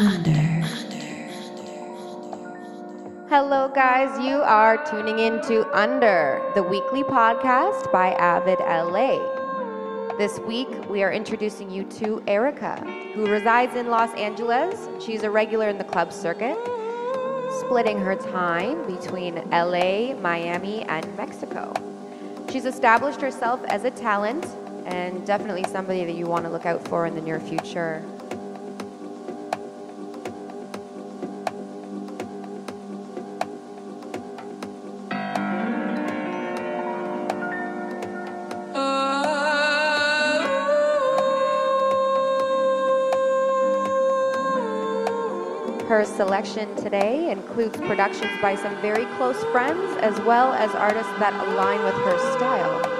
Under. Hello, guys. You are tuning in to Under, the weekly podcast by Avid LA. This week, we are introducing you to Airrica, who resides in Los Angeles. She's a regular in the club circuit, splitting her time between LA, Miami, and Mexico. She's established herself as a talent and definitely somebody that you want to look out for in the near future. Her selection today includes productions by some very close friends as well as artists that align with her style.